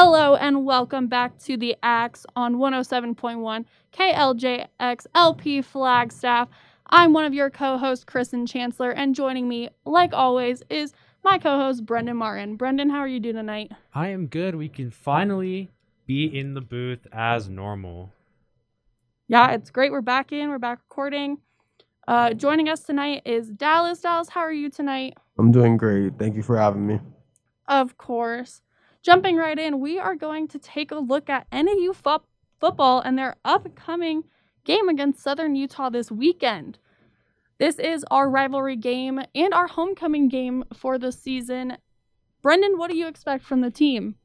Hello and welcome back to the Axe on 107.1 KLJX LP Flagstaff. I'm one of your co-hosts, Kristen Chancellor, and joining me, like always, is my co-host Brendan Martin. Brendan, how are you doing tonight? I am good. We can finally be in the booth as normal. Yeah, it's great. We're back in. We're back recording. Uh, joining us tonight is Dallas. Dallas, how are you tonight? I'm doing great. Thank you for having me. Of course. Jumping right in, we are going to take a look at NAU fo- football and their upcoming game against Southern Utah this weekend. This is our rivalry game and our homecoming game for the season. Brendan, what do you expect from the team?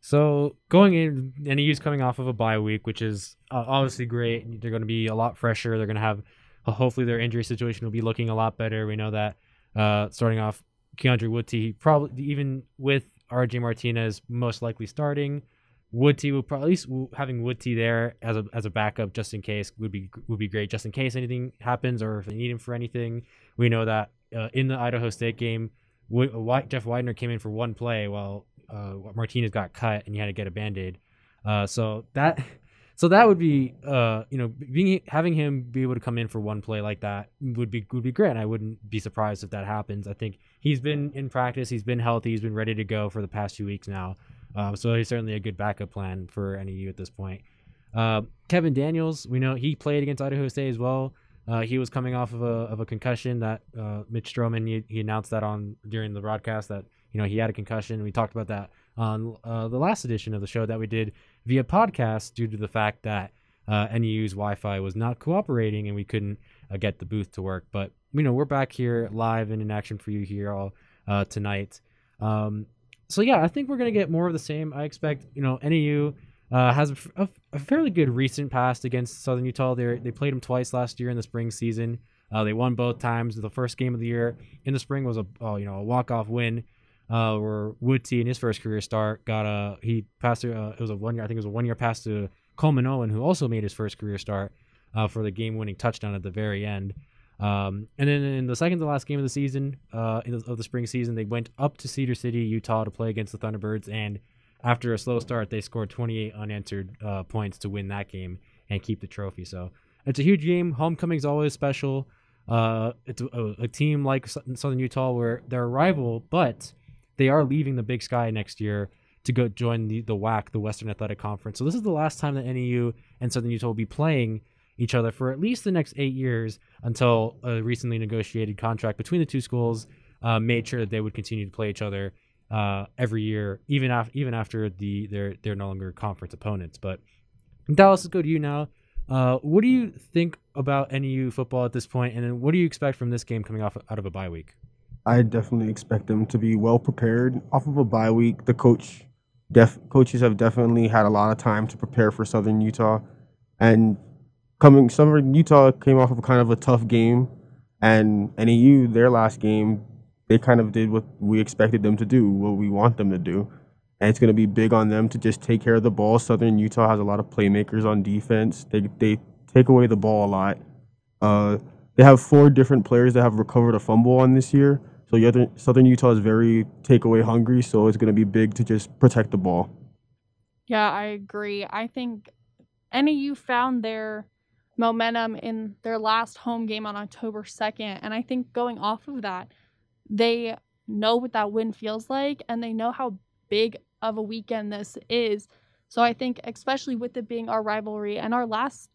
So going in, NAU's coming off of a bye week, which is uh, obviously great. They're going to be a lot fresher. They're going to have, uh, hopefully, their injury situation will be looking a lot better. We know that uh, starting off, Keondre Wudtee, probably even with RJ Martinez most likely starting, Wudtee will probably at least having Wudtee there as a as a backup just in case would be would be great. Just in case anything happens or if they need him for anything, we know that uh, in the Idaho State game, Jeff Widener came in for one play while uh, Martinez got cut and he had to get a band aid. Uh, so that so that would be uh, you know being having him be able to come in for one play like that would be would be great. And I wouldn't be surprised if that happens. I think he's been in practice, he's been healthy, he's been ready to go for the past few weeks now. Um, so he's certainly a good backup plan for NAU at this point. Uh, Kevin Daniels, we know he played against Idaho State as well. Uh, he was coming off of a of a concussion that uh, Mitch Stroman he, he announced that on during the broadcast that you know he had a concussion. We talked about that on uh, the last edition of the show that we did via podcast due to the fact that uh, NAU's Wi-Fi was not cooperating and we couldn't uh, get the booth to work. But you know we're back here live and in action for you here all uh, tonight. Um, so yeah, I think we're gonna get more of the same. I expect you know NAU uh, has a, a, a, fairly good recent past against Southern Utah. They they played them twice last year in the spring season. Uh, they won both times. The first game of the year in the spring was a uh, you know a walk off win. Uh, where Wudtee in his first career start got a he passed uh, it was a one year I think it was a one year pass to Coleman Owen who also made his first career start uh, for the game winning touchdown at the very end. Um, and then in the second to last game of the season, uh, the, of the spring season, they went up to Cedar City, Utah, to play against the Thunderbirds. And after a slow start, they scored 28 unanswered uh, points to win that game and keep the trophy. So it's a huge game. Homecoming is always special. Uh, it's a, a, team like Southern Utah where they're a rival, but they are leaving the Big Sky next year to go join the, the WAC, the Western Athletic Conference. So this is the last time that NAU and Southern Utah will be playing each other for at least the next eight years until a recently negotiated contract between the two schools uh, made sure that they would continue to play each other uh, every year, even after even after the they're they're no longer conference opponents. But Dallas, let's go to you now. Uh, what do you think about NAU football at this point, and what do you expect from this game coming off out of a bye week? I definitely expect them to be well prepared off of a bye week. The coach, def coaches have definitely had a lot of time to prepare for Southern Utah, and coming Southern Utah came off of kind of a tough game, and NAU their last game they kind of did what we expected them to do, what we want them to do, and it's going to be big on them to just take care of the ball. Southern Utah has a lot of playmakers on defense. They they take away the ball a lot. Uh, they have four different players that have recovered a fumble on this year. So Southern Utah is very takeaway hungry, so it's going to be big to just protect the ball. Yeah, I agree. I think NAU found their momentum in their last home game on October 2nd. And I think going off of that, they know what that win feels like and they know how big of a weekend this is. So I think, especially with it being our rivalry and our last,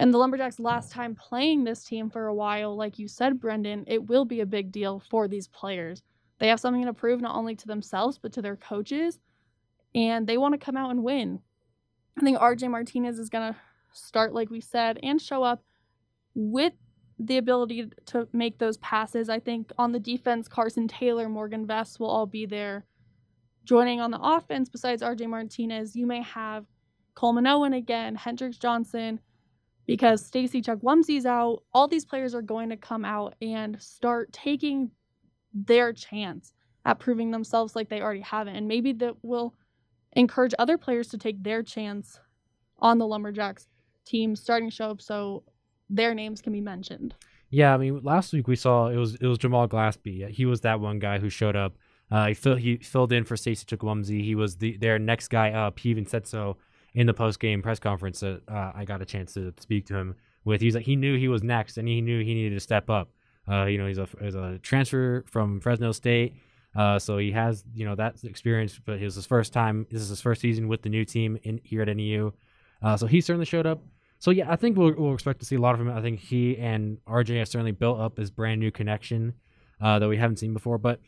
and the Lumberjacks' last time playing this team for a while, like you said, Brendan, it will be a big deal for these players. They have something to prove not only to themselves, but to their coaches, and they want to come out and win. I think RJ Martinez is going to start, like we said, and show up with the ability to make those passes. I think on the defense, Carson Taylor, Morgan Vest will all be there. Joining on the offense, besides RJ Martinez, you may have Coleman Owen again, Hendrix Johnson, because Stacy Chukwumezie's out. All these players are going to come out and start taking their chance at proving themselves like they already haven't. And maybe that will encourage other players to take their chance on the Lumberjacks teams starting to show up so their names can be mentioned. Yeah, I mean, last week we saw it was it was Jamal Glassby. He was that one guy who showed up Uh, he, fill, he filled in for Stacy Chukwumezie. He was the their next guy up. He even said so in the post game press conference that uh, I got a chance to speak to him with. He's like he knew he was next and he knew he needed to step up. Uh, you know, he's a, he's a transfer from Fresno State. Uh, so he has, you know, that experience, but it was his first time. This is his first season with the new team in here at NAU. Uh, so he certainly showed up. So yeah, I think we'll, we'll expect to see a lot of him. I think he and RJ have certainly built up this brand new connection uh, that we haven't seen before. But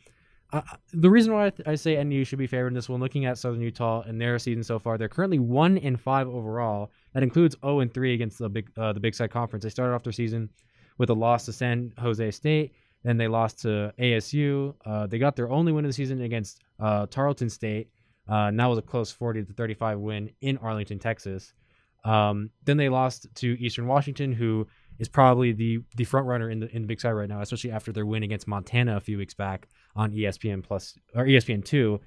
uh, the reason why I, th- I, say NAU should be favored in this one, looking at Southern Utah and their season so far, they're currently one in five overall. That includes zero and three against the big uh, the Big Sky Conference. They started off their season with a loss to San Jose State. Then they lost to ASU. Uh, they got their only win of the season against uh, Tarleton State. Uh, and that was a close 40 to 35 win in Arlington, Texas. Um, then they lost to Eastern Washington, who is probably the the front runner in the in the Big Sky right now, especially after their win against Montana a few weeks back on ESPN plus or ESPN two.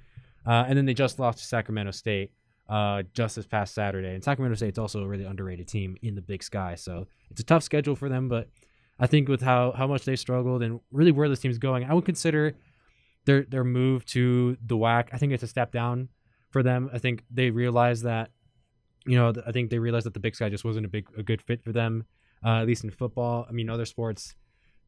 Uh, and then they just lost to Sacramento State uh, just this past Saturday. And Sacramento State's also a really underrated team in the Big Sky, so it's a tough schedule for them. But I think with how how much they struggled and really where this team's going, I would consider their their move to the WAC. I think it's a step down for them. I think they realize that, you know, I think they realized that the Big Sky just wasn't a big a good fit for them, uh, at least in football. I mean, other sports.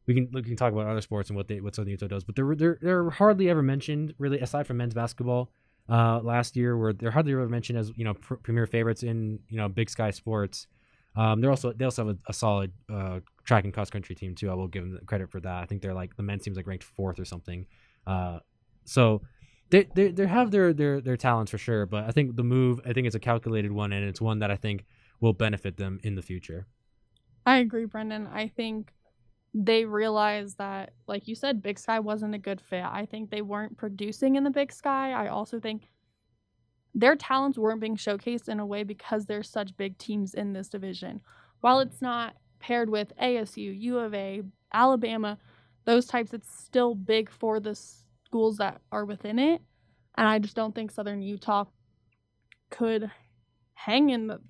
We can we can talk about other sports and what they what Southern Utah does, but they're they're they're hardly ever mentioned really aside from men's basketball. Uh, last year, where they're hardly ever mentioned as you know pr- premier favorites in you know Big Sky sports. Um, they're also they also have a, a solid uh, track and cross country team too. I will give them credit for that. I think they're like the men's team's like ranked fourth or something. Uh, so they, they they have their their their talents for sure. But I think the move I think it's a calculated one and it's one that I think will benefit them in the future. I agree, Brendan. I think they realized that, like you said, Big Sky wasn't a good fit. I think they weren't producing in the Big Sky. I also think their talents weren't being showcased in a way because there's such big teams in this division. While it's not paired with ASU, U of A, Alabama, those types, it's still big for the schools that are within it. And I just don't think Southern Utah could hang in the,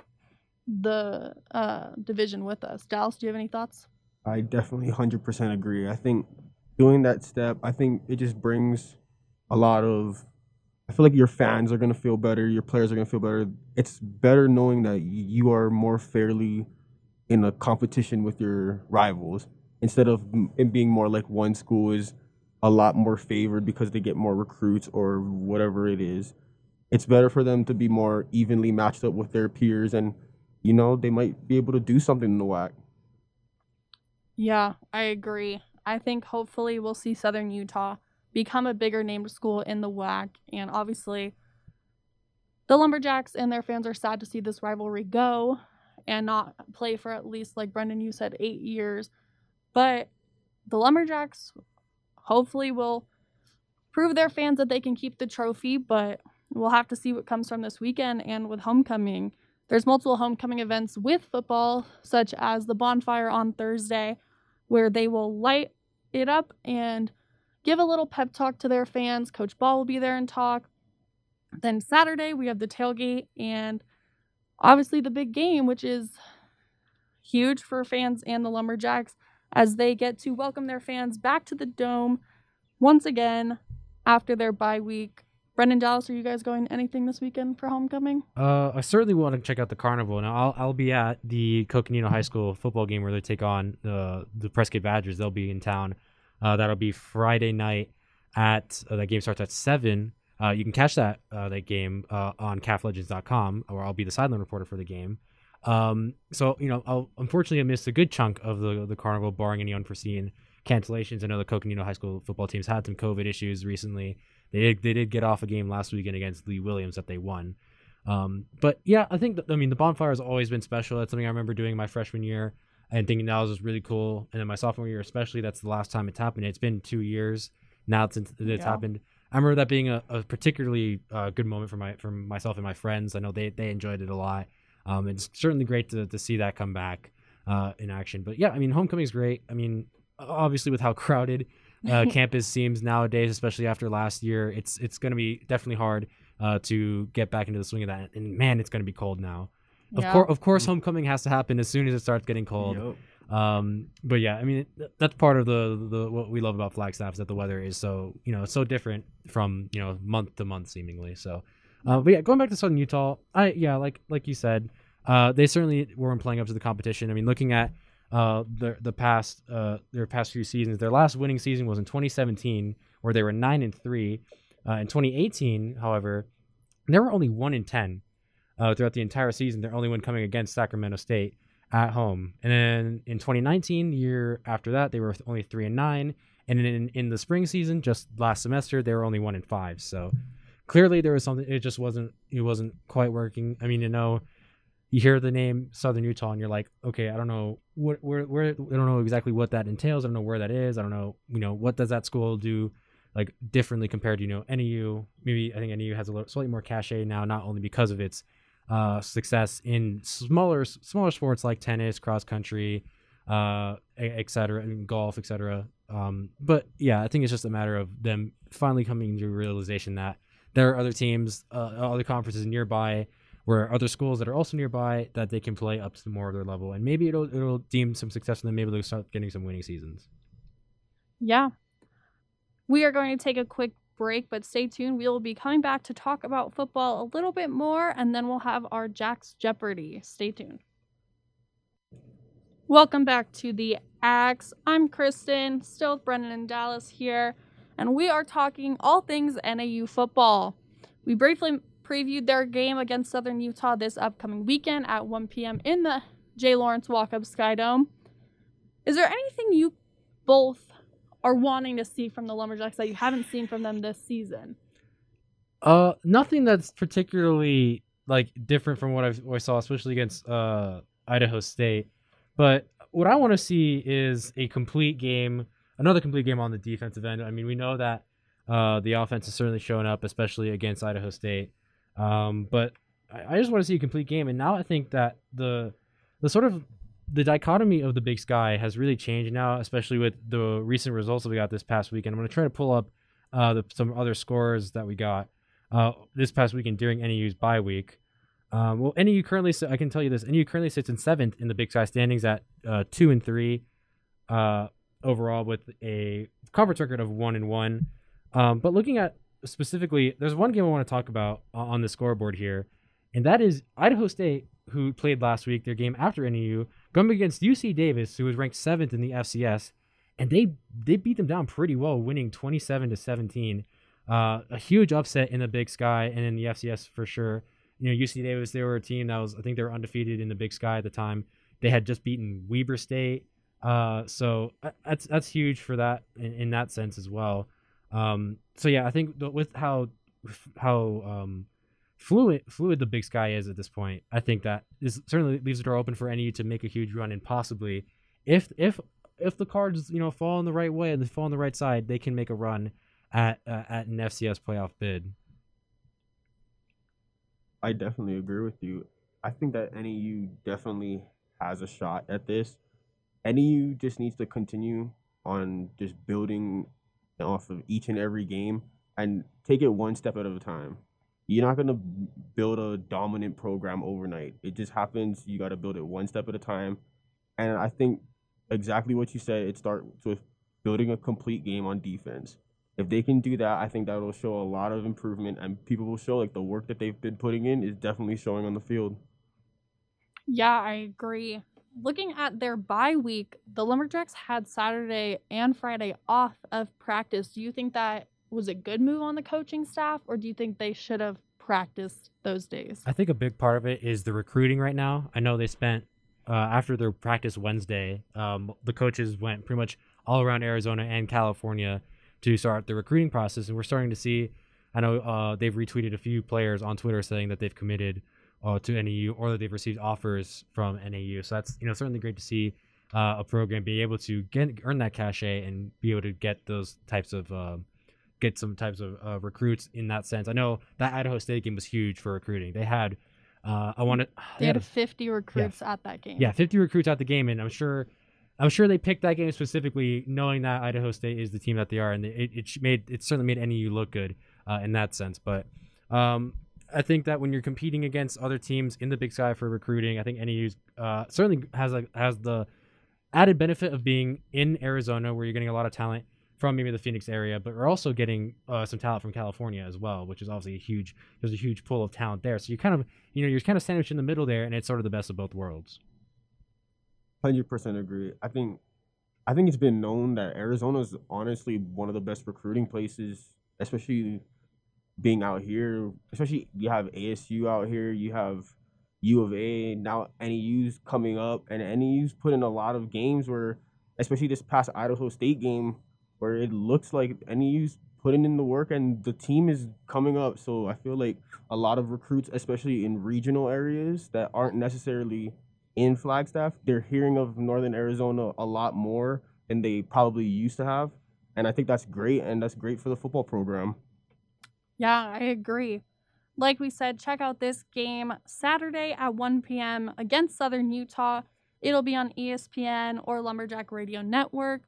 the uh, division with us. Dallas, do you have any thoughts? I definitely 100% agree. I think doing that step, I think it just brings a lot of I feel like your fans are going to feel better, your players are going to feel better. It's better knowing that you are more fairly in a competition with your rivals instead of it being more like one school is a lot more favored because they get more recruits or whatever it is. It's better for them to be more evenly matched up with their peers and you know, they might be able to do something in the WAC. Yeah, I agree. I think hopefully we'll see Southern Utah become a bigger named school in the WAC and obviously the Lumberjacks and their fans are sad to see this rivalry go and not play for at least, like Brendan, you said, eight years. But the Lumberjacks hopefully will prove their fans that they can keep the trophy, but we'll have to see what comes from this weekend and with homecoming. There's multiple homecoming events with football, such as the bonfire on Thursday, where they will light it up and give a little pep talk to their fans. Coach Ball will be there and talk. Then Saturday, we have the tailgate and obviously the big game, which is huge for fans and the Lumberjacks as they get to welcome their fans back to the dome once again after their bye week. Brendan Dallas, are you guys going anything this weekend for homecoming? Uh, I certainly want to check out the carnival. Now, I'll I'll be at the Coconino High School football game where they take on the the Prescott Badgers. They'll be in town. Uh, that'll be Friday night at uh, that game starts at seven. Uh, you can catch that uh, that game uh, on CAFLegends.com, or I'll be the sideline reporter for the game. Um, so you know, I'll, unfortunately, I missed a good chunk of the the carnival, barring any unforeseen cancellations. I know the Coconino High School football teams had some COVID issues recently. They did, they did get off a game last weekend against Lee Williams that they won. Um, but yeah, I think that, I mean the bonfire has always been special. That's something I remember doing my freshman year and thinking that was really cool. And then my sophomore year, especially, that's the last time it's happened. It's been two years now since it's yeah. happened. I remember that being a, a particularly uh, good moment for my for myself and my friends. I know they they enjoyed it a lot. Um, it's certainly great to to see that come back uh, in action. But yeah, I mean, homecoming is great. I mean, obviously with how crowded uh, campus seems nowadays, especially after last year, it's it's going to be definitely hard uh, to get back into the swing of that. And man, it's going to be cold now. Of course, of course, homecoming has to happen as soon as it starts getting cold. Yep. Um, but yeah, I mean th- that's part of the the what we love about Flagstaff is that the weather is so you know so different from you know month to month seemingly. So, uh, but yeah, going back to Southern Utah, I yeah like like you said, uh, they certainly weren't playing up to the competition. I mean, looking at uh the the past uh their past few seasons, their last winning season was in 2017 where they were nine and three. Uh, in 2018, however, they were only one in ten uh, throughout the entire season. Their only one coming against Sacramento State at home. And then in 2019, the year after that, they were only three and nine. And in in the spring season, just last semester, they were only one and five. So clearly, there was something. It just wasn't. It wasn't quite working. I mean, you know, you hear the name Southern Utah, and you're like, okay, I don't know what where where I don't know exactly what that entails. I don't know where that is. I don't know. You know, what does that school do? Like differently compared to you know NAU, maybe I think NAU has a little slightly more cachet now, not only because of its uh, success in smaller smaller sports like tennis, cross country, uh, etc., and golf, etc. Um, but yeah, I think it's just a matter of them finally coming to realization that there are other teams, uh, other conferences nearby, where other schools that are also nearby that they can play up to more of their level, and maybe it'll it'll deem some success, and then maybe they'll start getting some winning seasons. Yeah. We are going to take a quick break, but stay tuned. We will be coming back to talk about football a little bit more, and then we'll have our Jack's Jeopardy. Stay tuned. Welcome back to the Axe. I'm Kristen, still with Brendan and Dallas here, and we are talking all things NAU football. We briefly previewed their game against Southern Utah this upcoming weekend at 1 p.m. in the J. Lawrence Walkup Skydome. Is there anything you both are wanting to see from the Lumberjacks that you haven't seen from them this season? Uh, nothing that's particularly like different from what, what I saw, especially against uh Idaho State. But what I want to see is a complete game, another complete game on the defensive end. I mean, we know that uh, the offense is certainly showing up, especially against Idaho State. Um, but I, I just want to see a complete game, and now I think that the the sort of the dichotomy of the Big Sky has really changed now, especially with the recent results that we got this past weekend. I'm going to try to pull up uh, the, some other scores that we got uh, this past weekend during NAU's bye week. Um, well, NAU currently, I can tell you this: NAU currently sits in seventh in the Big Sky standings at uh, two and three uh, overall, with a conference record of one and one. Um, but looking at specifically, there's one game I want to talk about on the scoreboard here, and that is Idaho State, who played last week, their game after NAU, going against UC Davis, who was ranked seventh in the FCS, and they they beat them down pretty well, winning 27 to 17. Uh, a huge upset in the Big Sky and in the FCS for sure. You know, UC Davis, they were a team that was, I think they were undefeated in the Big Sky at the time. They had just beaten Weber State. Uh, so uh, that's that's huge for that in, in that sense as well. Um, so yeah, I think with how how um, fluid fluid the Big Sky is at this point, I think that is certainly leaves the door open for NAU to make a huge run and possibly, if if if the cards you know fall in the right way and they fall on the right side, they can make a run at uh, at an FCS playoff bid. I definitely agree with you. I think that NAU definitely has a shot at this. NAU just needs to continue on just building off of each and every game and take it one step at a time. You're not gonna build a dominant program overnight. It just happens. You got to build it one step at a time. And I think exactly what you said. It starts with building a complete game on defense. If they can do that, I think that will show a lot of improvement, and people will show like the work that they've been putting in is definitely showing on the field. Yeah, I agree. Looking at their bye week, the Lumberjacks had Saturday and Friday off of practice. Do you think that was a good move on the coaching staff, or do you think they should have practiced those days? I think a big part of it is the recruiting right now. I know they spent uh, after their practice Wednesday, um, the coaches went pretty much all around Arizona and California to start the recruiting process, and we're starting to see. I know uh, they've retweeted a few players on Twitter saying that they've committed uh, to NAU or that they've received offers from NAU. So that's you know certainly great to see uh, a program be able to get earn that cachet and be able to get those types of uh, get some types of uh, recruits in that sense. I know that Idaho State game was huge for recruiting. They had uh, I wanted they, they had, had 50 recruits yeah, at that game. Yeah, 50 recruits at the game, and I'm sure I'm sure they picked that game specifically knowing that Idaho State is the team that they are, and it, it made it certainly made NAU look good uh, in that sense. But um, I think that when you're competing against other teams in the Big Sky for recruiting, I think NAU uh, certainly has a, has the added benefit of being in Arizona, where you're getting a lot of talent from maybe the Phoenix area, but we're also getting uh, some talent from California as well, which is obviously a huge. There's a huge pool of talent there, so you kind of you know you're kind of sandwiched in the middle there, and it's sort of the best of both worlds. Hundred percent agree. I think, I think it's been known that Arizona is honestly one of the best recruiting places, especially being out here. Especially you have ASU out here, you have U of A now. NAU's coming up, and NAU's put in a lot of games where, especially this past Idaho State game, where it looks like NAU's putting in the work and the team is coming up. So I feel like a lot of recruits, especially in regional areas that aren't necessarily in Flagstaff, they're hearing of Northern Arizona a lot more than they probably used to have. And I think that's great and that's great for the football program. Yeah, I agree. Like we said, check out this game Saturday at 1 p.m. against Southern Utah. It'll be on ESPN or Lumberjack Radio Network,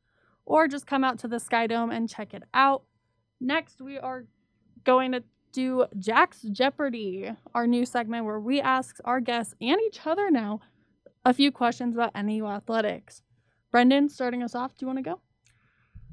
or just come out to the Skydome and check it out. Next, we are going to do Jack's Jeopardy, our new segment where we ask our guests and each other now a few questions about NAU athletics. Brendan, starting us off, do you want to go?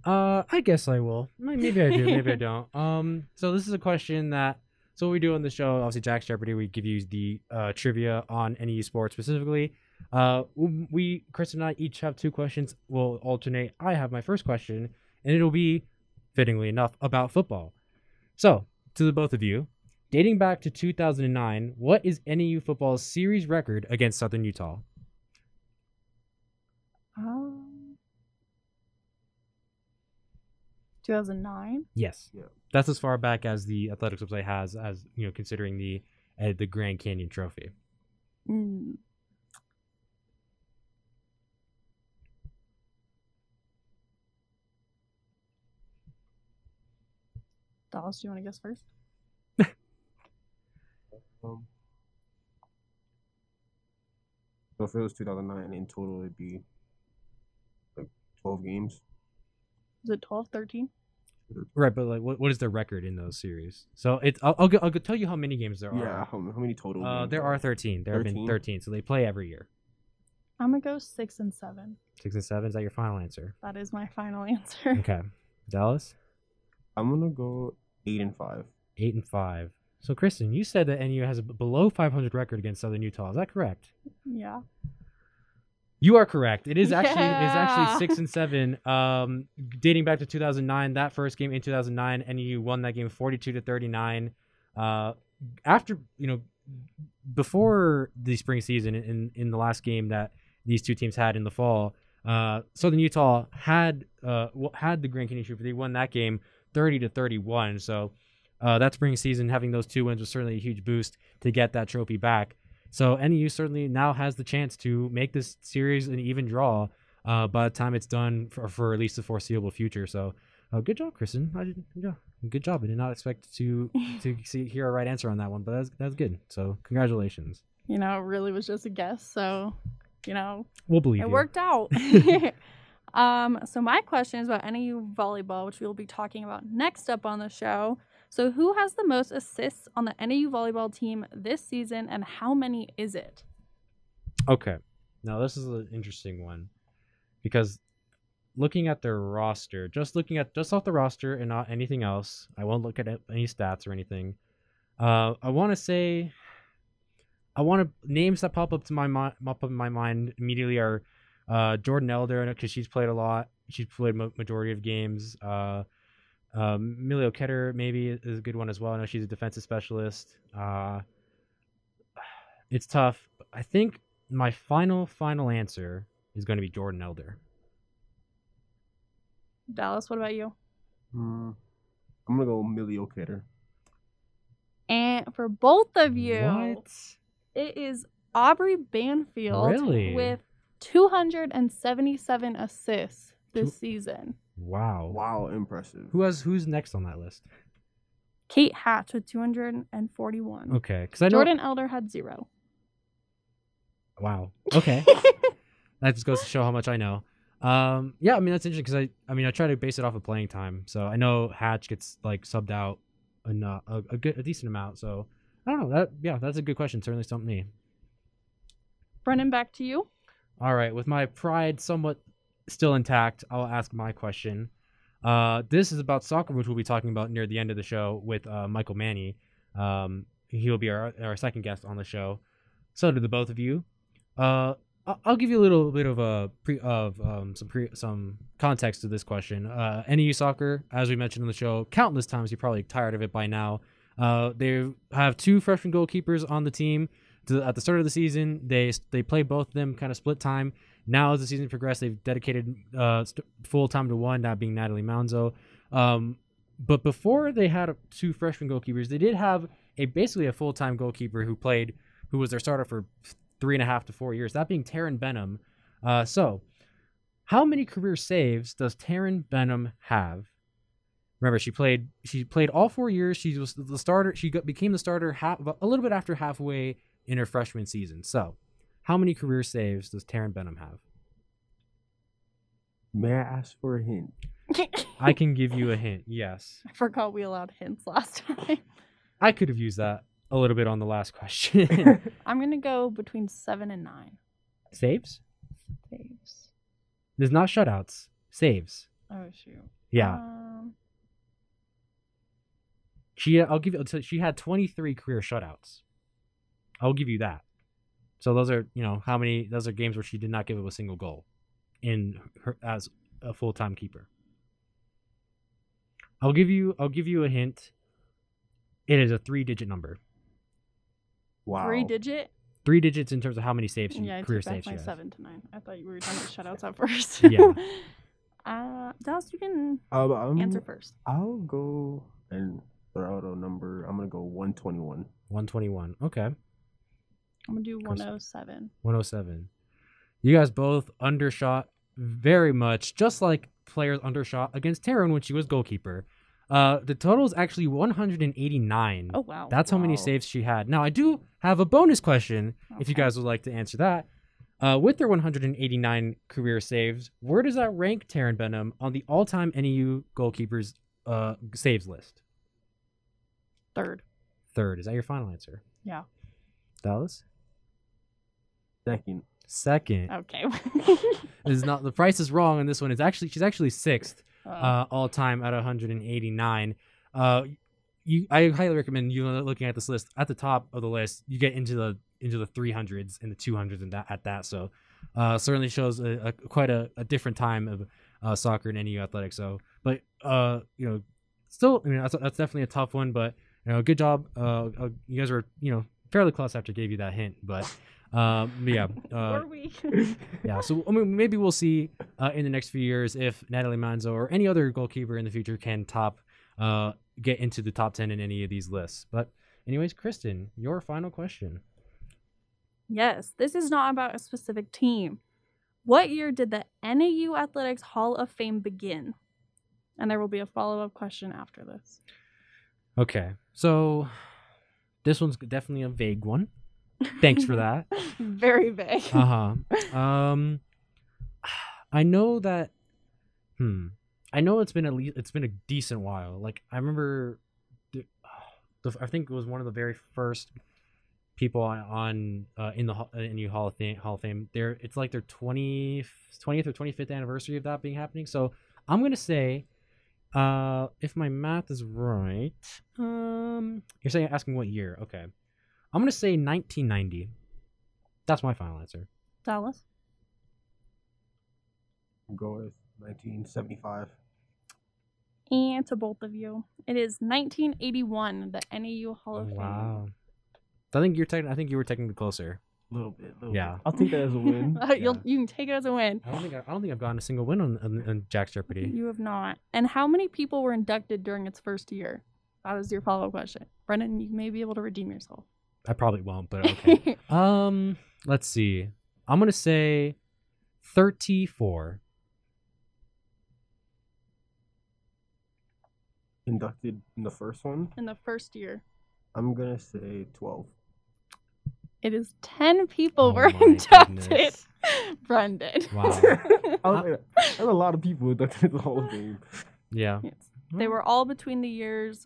Uh, I guess I will. Maybe I do. Maybe I don't. Um, so this is a question that. So what we do on the show, obviously, Jack's Jeopardy. We give you the uh, trivia on NAU sports specifically. Uh, we Chris and I each have two questions. We'll alternate. I have my first question, and it'll be, fittingly enough, about football. So to the both of you, dating back to 2009, what is NAU football's series record against Southern Utah? 2009. Yes. Yeah. That's as far back as the athletics website has, as you know, considering the uh, the Grand Canyon Trophy. Mm. Dallas, do you want to guess first? Um, so if it was 2009 in total, it'd be like 12 games. Is it 12, 13? Right, but like, what, what is their record in those series? So it's I'll I'll, go, I'll go tell you how many games there Yeah, are. how, how many total? Uh, games there are 13. There have been 13? 13, so they play every year. I'm going to go six and seven. Six and seven. Is that your final answer? That is my final answer. Okay, Dallas. I'm gonna go eight and five. Eight and five. So Kristen, you said that NAU has a below 500 record against Southern Utah. Is that correct? yeah. You are correct. It is actually it is actually six and seven. Um, dating back to 2009, that first game in 2009, NAU won that game 42 to 39. Uh, after you know, before the spring season, in in the last game that these two teams had in the fall, uh, Southern Utah had uh had the Grand Canyon Trophy. They won that game 30 to 31. So. Uh, that spring season, having those two wins was certainly a huge boost to get that trophy back. So NAU certainly now has the chance to make this series an even draw uh, by the time it's done for, for at least the foreseeable future. So uh, good job, Kristen. I did, yeah, good job. I did not expect to to see hear a right answer on that one, but that's that's good. So congratulations. You know, it really was just a guess. So, you know, We'll believe it you. worked out. um, so my question is about NAU volleyball, which we will be talking about next up on the show. So who has the most assists on the NAU volleyball team this season and how many is it? Okay. Now this is an interesting one because looking at their roster, just looking at just off the roster and not anything else, I won't look at any stats or anything. Uh, I want to say, I want to names that pop up to my mind, pop up in my mind immediately are uh, Jordan Elder because she's played a lot. She's played majority of games. Uh, um, Emilio Ketter maybe is a good one as well. I know she's a defensive specialist. Uh, it's tough. I think my final final answer is going to be Jordan Elder. Dallas, what about you? Hmm. I'm gonna go Millie Kidder. And for both of you, What? it is Aubrey Banfield Really? with 277 assists this Two- season. Wow. Wow, impressive. Who has who's next on that list? Kate Hatch with 241. Okay, because I know. Jordan Elder had zero. Wow. Okay, that just goes to show how much I know. Um, yeah, I mean that's interesting because I, I mean I try to base it off of playing time. So I know Hatch gets like subbed out a, no- a, a good a decent amount. So I don't know that. Yeah, that's a good question. Certainly stumped me. Brendan, back to you. All right, with my pride somewhat still intact, I'll ask my question. Uh, this is about soccer, which we'll be talking about near the end of the show with uh, Michael Manny. Um, he'll be our, our second guest on the show. So to the both of you, uh, I'll give you a little bit of a pre of um, some pre some context to this question. Uh, NAU soccer, as we mentioned in the show countless times, you're probably tired of it by now. Uh, they have two freshman goalkeepers on the team. To, at the start of the season, they they play both of them kind of split time. Now, as the season progressed, they've dedicated uh, st- full time to one, that being Natalie Manzo. Um, but before they had two freshman goalkeepers, they did have a basically a full time goalkeeper who played, who was their starter for three and a half to four years. That being Taryn Benham. Uh, so, how many career saves does Taryn Benham have? Remember, she played she played all four years. She was the starter. She got, became the starter half a little bit after halfway in her freshman season. So, how many career saves does Taryn Benham have? May I ask for a hint? I can give you a hint. Yes, I forgot we allowed hints last time. I could have used that a little bit on the last question. I'm gonna go between seven and nine saves? saves. There's not shutouts. Saves. Oh shoot. Yeah. Um, She I'll give you she had 23 career shutouts. I'll give you that. So those are, you know, how many those are games where she did not give up a single goal in her as a full-time keeper. I'll give you I'll give you a hint. It is a 3-digit number. Wow. Three digit. 3 digits in terms of how many saves she Yeah, I career saves she my has. seven to nine. I thought you were talking with shutouts at first. Yeah. uh, Dallas, you can Um, um, answer first. I'll go and throw out a number. I'm gonna go 121. 121. Okay. I'm gonna do 107. 107. You guys both undershot very much, just like players undershot against Taryn when she was goalkeeper. Uh, the total is actually 189. Oh wow. That's how many saves she had. Now, I do have a bonus question if you guys would like to answer that. Uh, with their 189 career saves, where does that rank Taryn Benham on the all-time NAU goalkeepers uh, saves list? third. Third. Is that your final answer? Yeah. Dallas? Second. Second. Okay. is not the price is wrong on this one. It's actually she's actually sixth Uh, uh, all time at 189. Uh, you I highly recommend you looking at this list. At the top of the list, you get into the into the 300s and the 200s and that at that. So uh, certainly shows a, a quite a, a different time of uh, soccer and NAU athletics. So, but uh, you know, still, I mean, that's, that's definitely a tough one. But you know, good job. Uh, uh, you guys were you know fairly close after I gave you that hint. But um, yeah, uh, were we? yeah, so I mean, maybe we'll see uh, in the next few years if Natalie Manzo or any other goalkeeper in the future can top, uh, get into the top ten in any of these lists. But, anyways, Kristen, your final question. yes. This is not about a specific team. What year did the NAU Athletics Hall of Fame begin? And there will be a follow up question after this. Okay, so this one's definitely a vague one. Thanks for that. Very vague. Uh huh. Um, I know that. Hmm. I know it's been at least it's been a decent while. Like I remember, the, the I think it was one of the very first people on, on uh, in the in Hall of Fame. Hall of Fame. There, it's like their 20th, 20th or twenty fifth anniversary of that being happening. So I'm gonna say, uh, if my math is right, um, you're saying asking what year? Okay, I'm gonna say 1990. That's my final answer. Dallas. I'll go with 1975. And to both of you, it is 1981, the NAU Hall of Fame. Wow. I think you're tech- I think you were technically closer. A little bit. Little Yeah. Bit. I'll take that as a win. You'll, you can take it as a win. I don't think I, I don't think I've gotten a single win on, on, on Jack's Jeopardy. You have not. And how many people were inducted during its first year? That is your follow up question. Brendan, you may be able to redeem yourself. I probably won't, but okay. um, let's see. I'm gonna say 34. Inducted in the first one. In the first year, I'm gonna say 12. it is 10 people Oh were inducted. goodness. Brendan. Wow. I There's a lot of people inducted in the Hall of Fame. Yeah. Yes. They were all between the years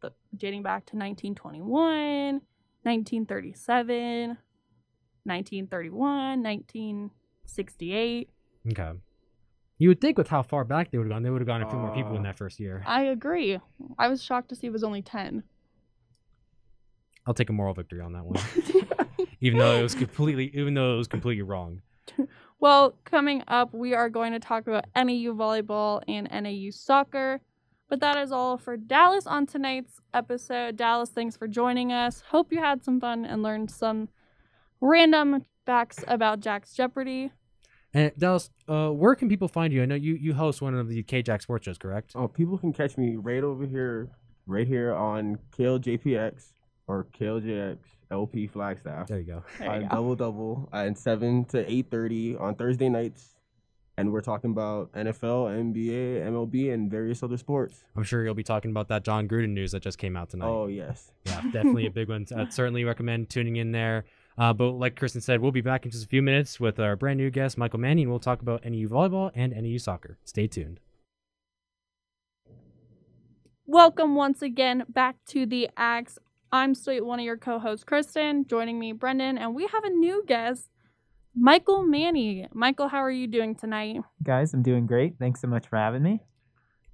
the, dating back to 1921, 1937, 1931, 1968. Okay. You would think with how far back they would have gone, they would have gone a few more people in Uh, that first year. I agree. I was shocked to see it was only 10. I'll take a moral victory on that one, even though it was completely, even though it was completely wrong. Well, coming up, we are going to talk about NAU volleyball and NAU soccer. But that is all for Dallas on tonight's episode. Dallas, thanks for joining us. Hope you had some fun and learned some random facts about Jack's Jeopardy. And Dallas, uh, where can people find you? I know you you host one of the KJack sports shows, correct? Oh, people can catch me right over here, right here on KLJPX or KLJX LP Flagstaff. There you go. There you on go. double double and seven to eight thirty on Thursday nights, and we're talking about NFL, NBA, MLB, and various other sports. I'm sure you'll be talking about that Jon Gruden news that just came out tonight. Oh yes, Yeah, definitely a big one. I'd certainly recommend tuning in there. Uh, but like Kristen said, we'll be back in just a few minutes with our brand new guest, Michael Manning. We'll talk about NAU volleyball and NAU soccer. Stay tuned. Welcome once again back to the Axe. I'm still one of your co-hosts, Kristen. Joining me, Brendan, and we have a new guest, Michael Manny. Michael, how are you doing tonight? Guys, I'm doing great. Thanks so much for having me.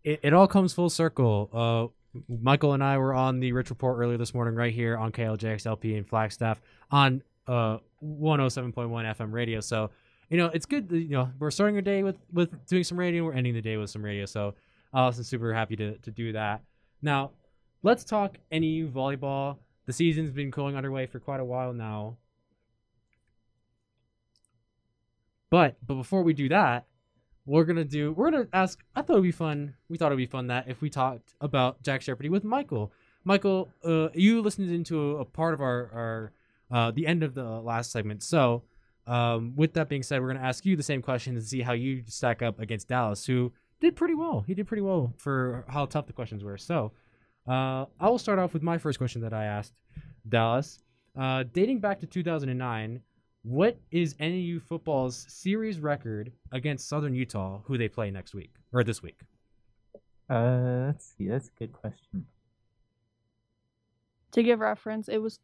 It, it all comes full circle. Uh, Michael and I were on the Rich Report earlier this morning, right here on KLJXLP in Flagstaff on uh 107.1 FM radio. So, you know, it's good. That, you know, we're starting our day with with doing some radio. We're ending the day with some radio. So, I was super happy to to do that. Now, let's talk NAU volleyball. The season's been going underway for quite a while now. But but before we do that, we're gonna do we're gonna ask i thought it'd be fun we thought it'd be fun that if we talked about jack jeopardy with michael. Michael uh, you listened into a, part of our our uh, the end of the last segment. So um, with that being said we're gonna ask you the same question and see how you stack up against dallas who did pretty well. He did pretty well for how tough the questions were. So uh, i will start off with my first question that i asked dallas. Uh, dating back to 2009 what is NAU football's series record against Southern Utah, who they play next week or this week? Uh, let's see. That's a good question. To give reference, it was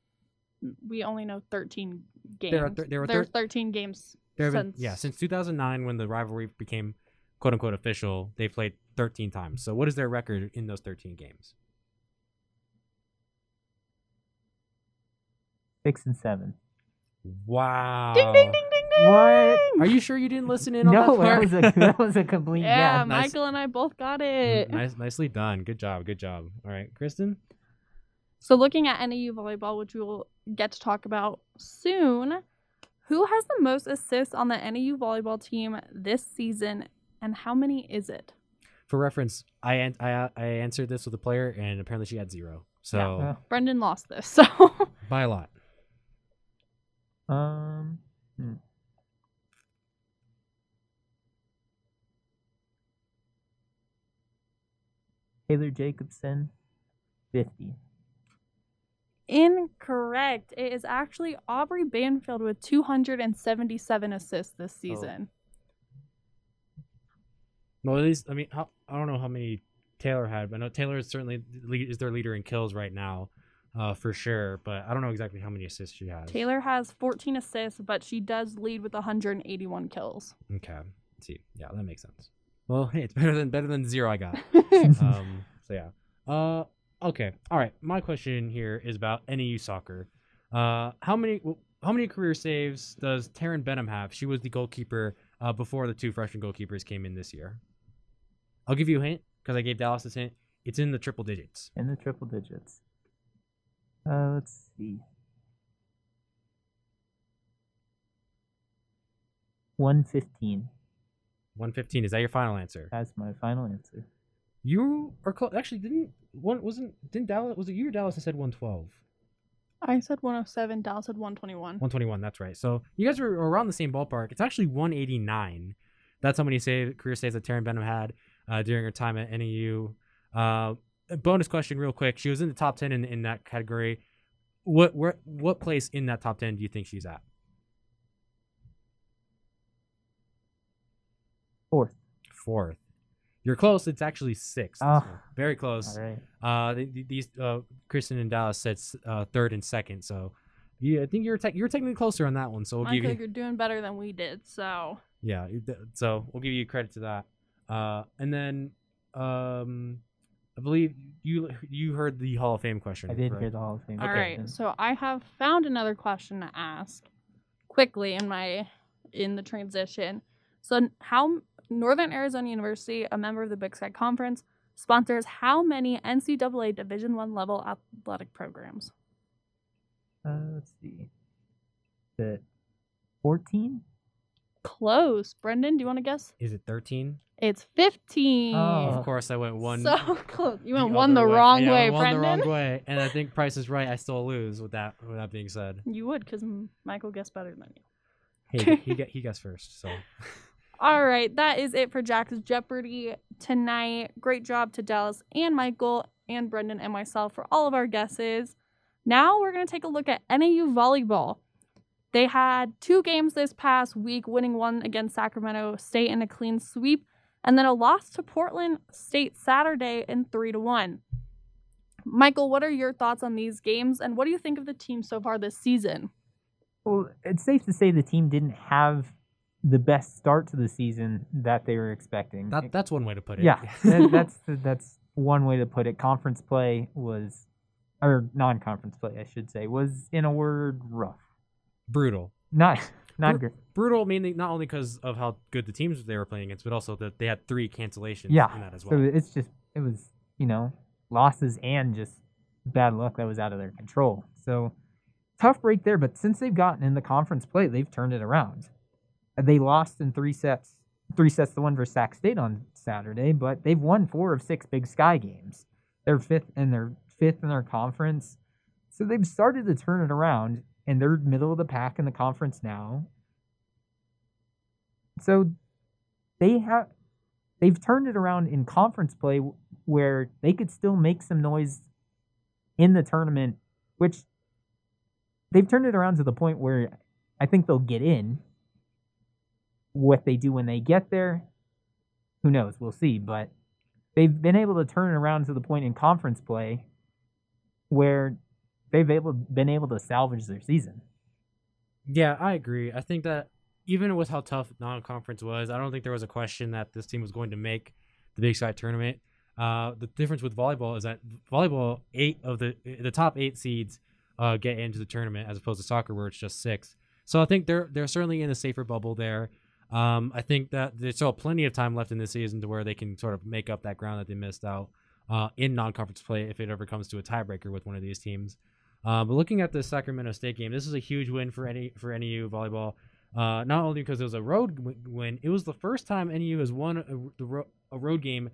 we only know 13 games. There are thir- there were There's thir- 13 games There have been- yeah, since 2009 when the rivalry became quote unquote official, they played 13 times. So what is their record in those 13 games? Six and seven. Wow. Ding ding ding ding ding. What? Are you sure you didn't listen in on No, that that part? was a that was a complete Yeah, guess. nice. Michael and I both got it. Mm, nice, nicely done. Good job. Good job. All right, Kristen. So looking at NAU volleyball, which we'll get to talk about soon, who has the most assists on the NAU volleyball team this season, and how many is it? For reference, I an- I I answered this with a player, and apparently she had zero. So Yeah. Brendan lost this, so by a lot. Um. hmm. Taylor Jacobson, fifty. incorrect. It is actually Aubrey Banfield with 277 assists Oh. this season. Well, at least I mean, how, I don't know how many Taylor had, but I know Taylor is certainly is their leader in kills right now, uh, for sure. But I don't know exactly how many assists she has. Taylor has 14 assists, but she does lead with 181 kills. Okay. Let's see, yeah, that makes sense. Well, hey, it's better than better than zero I got. um. So yeah. Uh. Okay. All right. My question here is about NAU soccer. Uh. How many How many career saves does Taryn Benham have? She was the goalkeeper uh, before the two freshman goalkeepers came in this year. I'll give you a hint because I gave Dallas this hint. It's in the triple digits. in the triple digits. Uh, let's see. One fifteen. 115. Is that your final answer? That's my final answer. You are close. Actually, didn't one wasn't didn't Dallas was it you or Dallas that said 112? I said 107, Dallas said 121. 121. That's right. So you guys were around the same ballpark. It's actually 189. That's how many save, career saves that Taryn Benham had uh, during her time at NAU. Uh, a bonus question, real quick. She was in the top 10 in, in that category. What where what place in that top 10 do you think she's at? Fourth. Fourth. You're close. It's actually sixth. Oh. Very close. All right. Uh, th- th- these uh, Kristen and Dallas said uh, third and second. So, yeah, I think you're te- you're technically closer on that one. So we'll I give feel you- you're doing better than we did, so yeah. So we'll give you credit to that. Uh, and then um, I believe you you heard the Hall of Fame question. I did correct? hear the Hall of Fame. All Okay. right, so I have found another question to ask quickly in my in the transition. So, how Northern Arizona University, a member of the Big Sky Conference, sponsors how many NCAA Division One level athletic programs? Uh, let's see. The 14? Close. Brendan, do you want to guess? Is it thirteen? It's fifteen. Oh. Of course, I went one. so close. You the went one the other wrong Yeah, I way, went one the Brendan. wrong way, and I think Price is right. I still lose with that. With that being said, You would, because Michael guessed better than you. Hey, he got he guessed first. So All right, that is it for Jack's Jeopardy tonight. Great job to Dallas and Michael and Brendan and myself for all of our guesses. Now we're going to take a look at NAU volleyball. They had two games this past week, winning one against Sacramento State in a clean sweep, and then a loss to Portland State Saturday in 3 to 1. Michael, what are your thoughts on these games and what do you think of the team so far this season? Well, it's safe to say the team didn't have the best start to the season that they were expecting. that that's one way to put it. yeah, that, that's that's one way to put it. Conference play was, or non-conference play, I should say, was in a word rough. Brutal. Not not Bru- great. Brutal, mainly not only because of how good the teams they were playing against, but also that they had three cancellations Yeah. in that as well. So it's just it was you know losses and just bad luck that was out of their control. So tough break there. But since they've gotten in the conference play, they've turned it around. Uh, They lost in three sets, three sets to one versus Sac State on Saturday, but they've won four of six Big Sky games. They're fifth in they're fifth in their conference. So they've started to turn it around, and they're middle of the pack in the conference now. So they have they've turned it around in conference play where they could still make some noise in the tournament, which they've turned it around to the point where I think they'll get in. What they do when they get there, who knows? We'll see. But they've been able to turn it around to the point in conference play where they've able been able to salvage their season. Yeah, I agree. I think that even with how tough non-conference was, I don't think there was a question that this team was going to make the Big Sky tournament. Uh, the difference with volleyball is that volleyball, eight of the the top eight seeds uh, get into the tournament, as opposed to soccer where it's just six. So I think they're they're certainly in a safer bubble there. Um, I think that there's still plenty of time left in this season to where they can sort of make up that ground that they missed out uh, in non-conference play if it ever comes to a tiebreaker with one of these teams. Uh, but looking at the Sacramento State game, this is a huge win for any for NAU volleyball. Uh, not only because it was a road win, it was the first time NAU has won a, a road game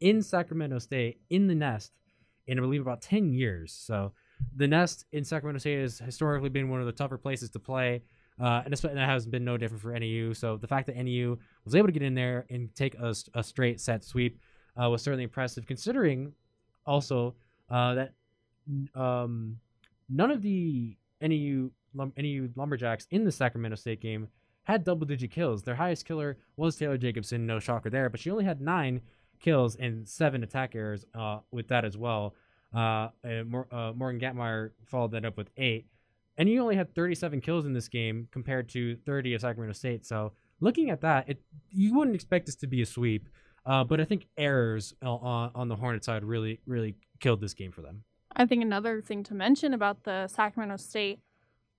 in Sacramento State in the Nest in I believe about ten years. So the Nest in Sacramento State has historically been one of the tougher places to play, uh, and, that has been no different for NAU. So the fact that NAU was able to get in there and take a straight set sweep uh, was certainly impressive, considering also uh, that um, none of the NAU NAU Lumberjacks in the Sacramento State game had double digit kills. Their highest killer was Taylor Jacobson, no shocker there, but she only had nine kills and seven attack errors uh, with that as well. Uh, uh, Morgan Gatmeyer followed that up with eight. And you only had 37 kills in this game compared to 30 of Sacramento State. So looking at that, it you wouldn't expect this to be a sweep. Uh, but I think errors on, on the Hornet side really, really killed this game for them. I think another thing to mention about the Sacramento State,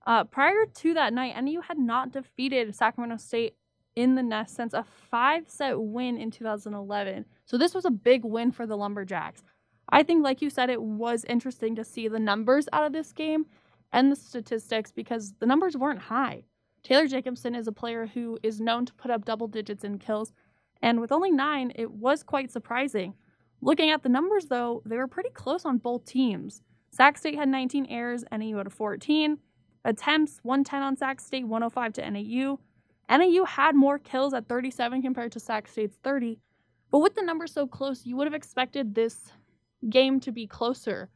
uh, prior to that night, NAU had not defeated Sacramento State in the nest since a five set win in 2011. So this was a big win for the Lumberjacks. I think, like you said, it was interesting to see the numbers out of this game and the statistics because the numbers weren't high. Taylor Jacobson is a player who is known to put up double digits in kills, and with only nine, it was quite surprising. Looking at the numbers, though, they were pretty close on both teams. Sac State had 19 errors, NAU had 14. Attempts 110 on Sac State, 105 to NAU. NAU had more kills at 37 compared to Sac State's 30. But with the numbers so close, you would have expected this game to be closer.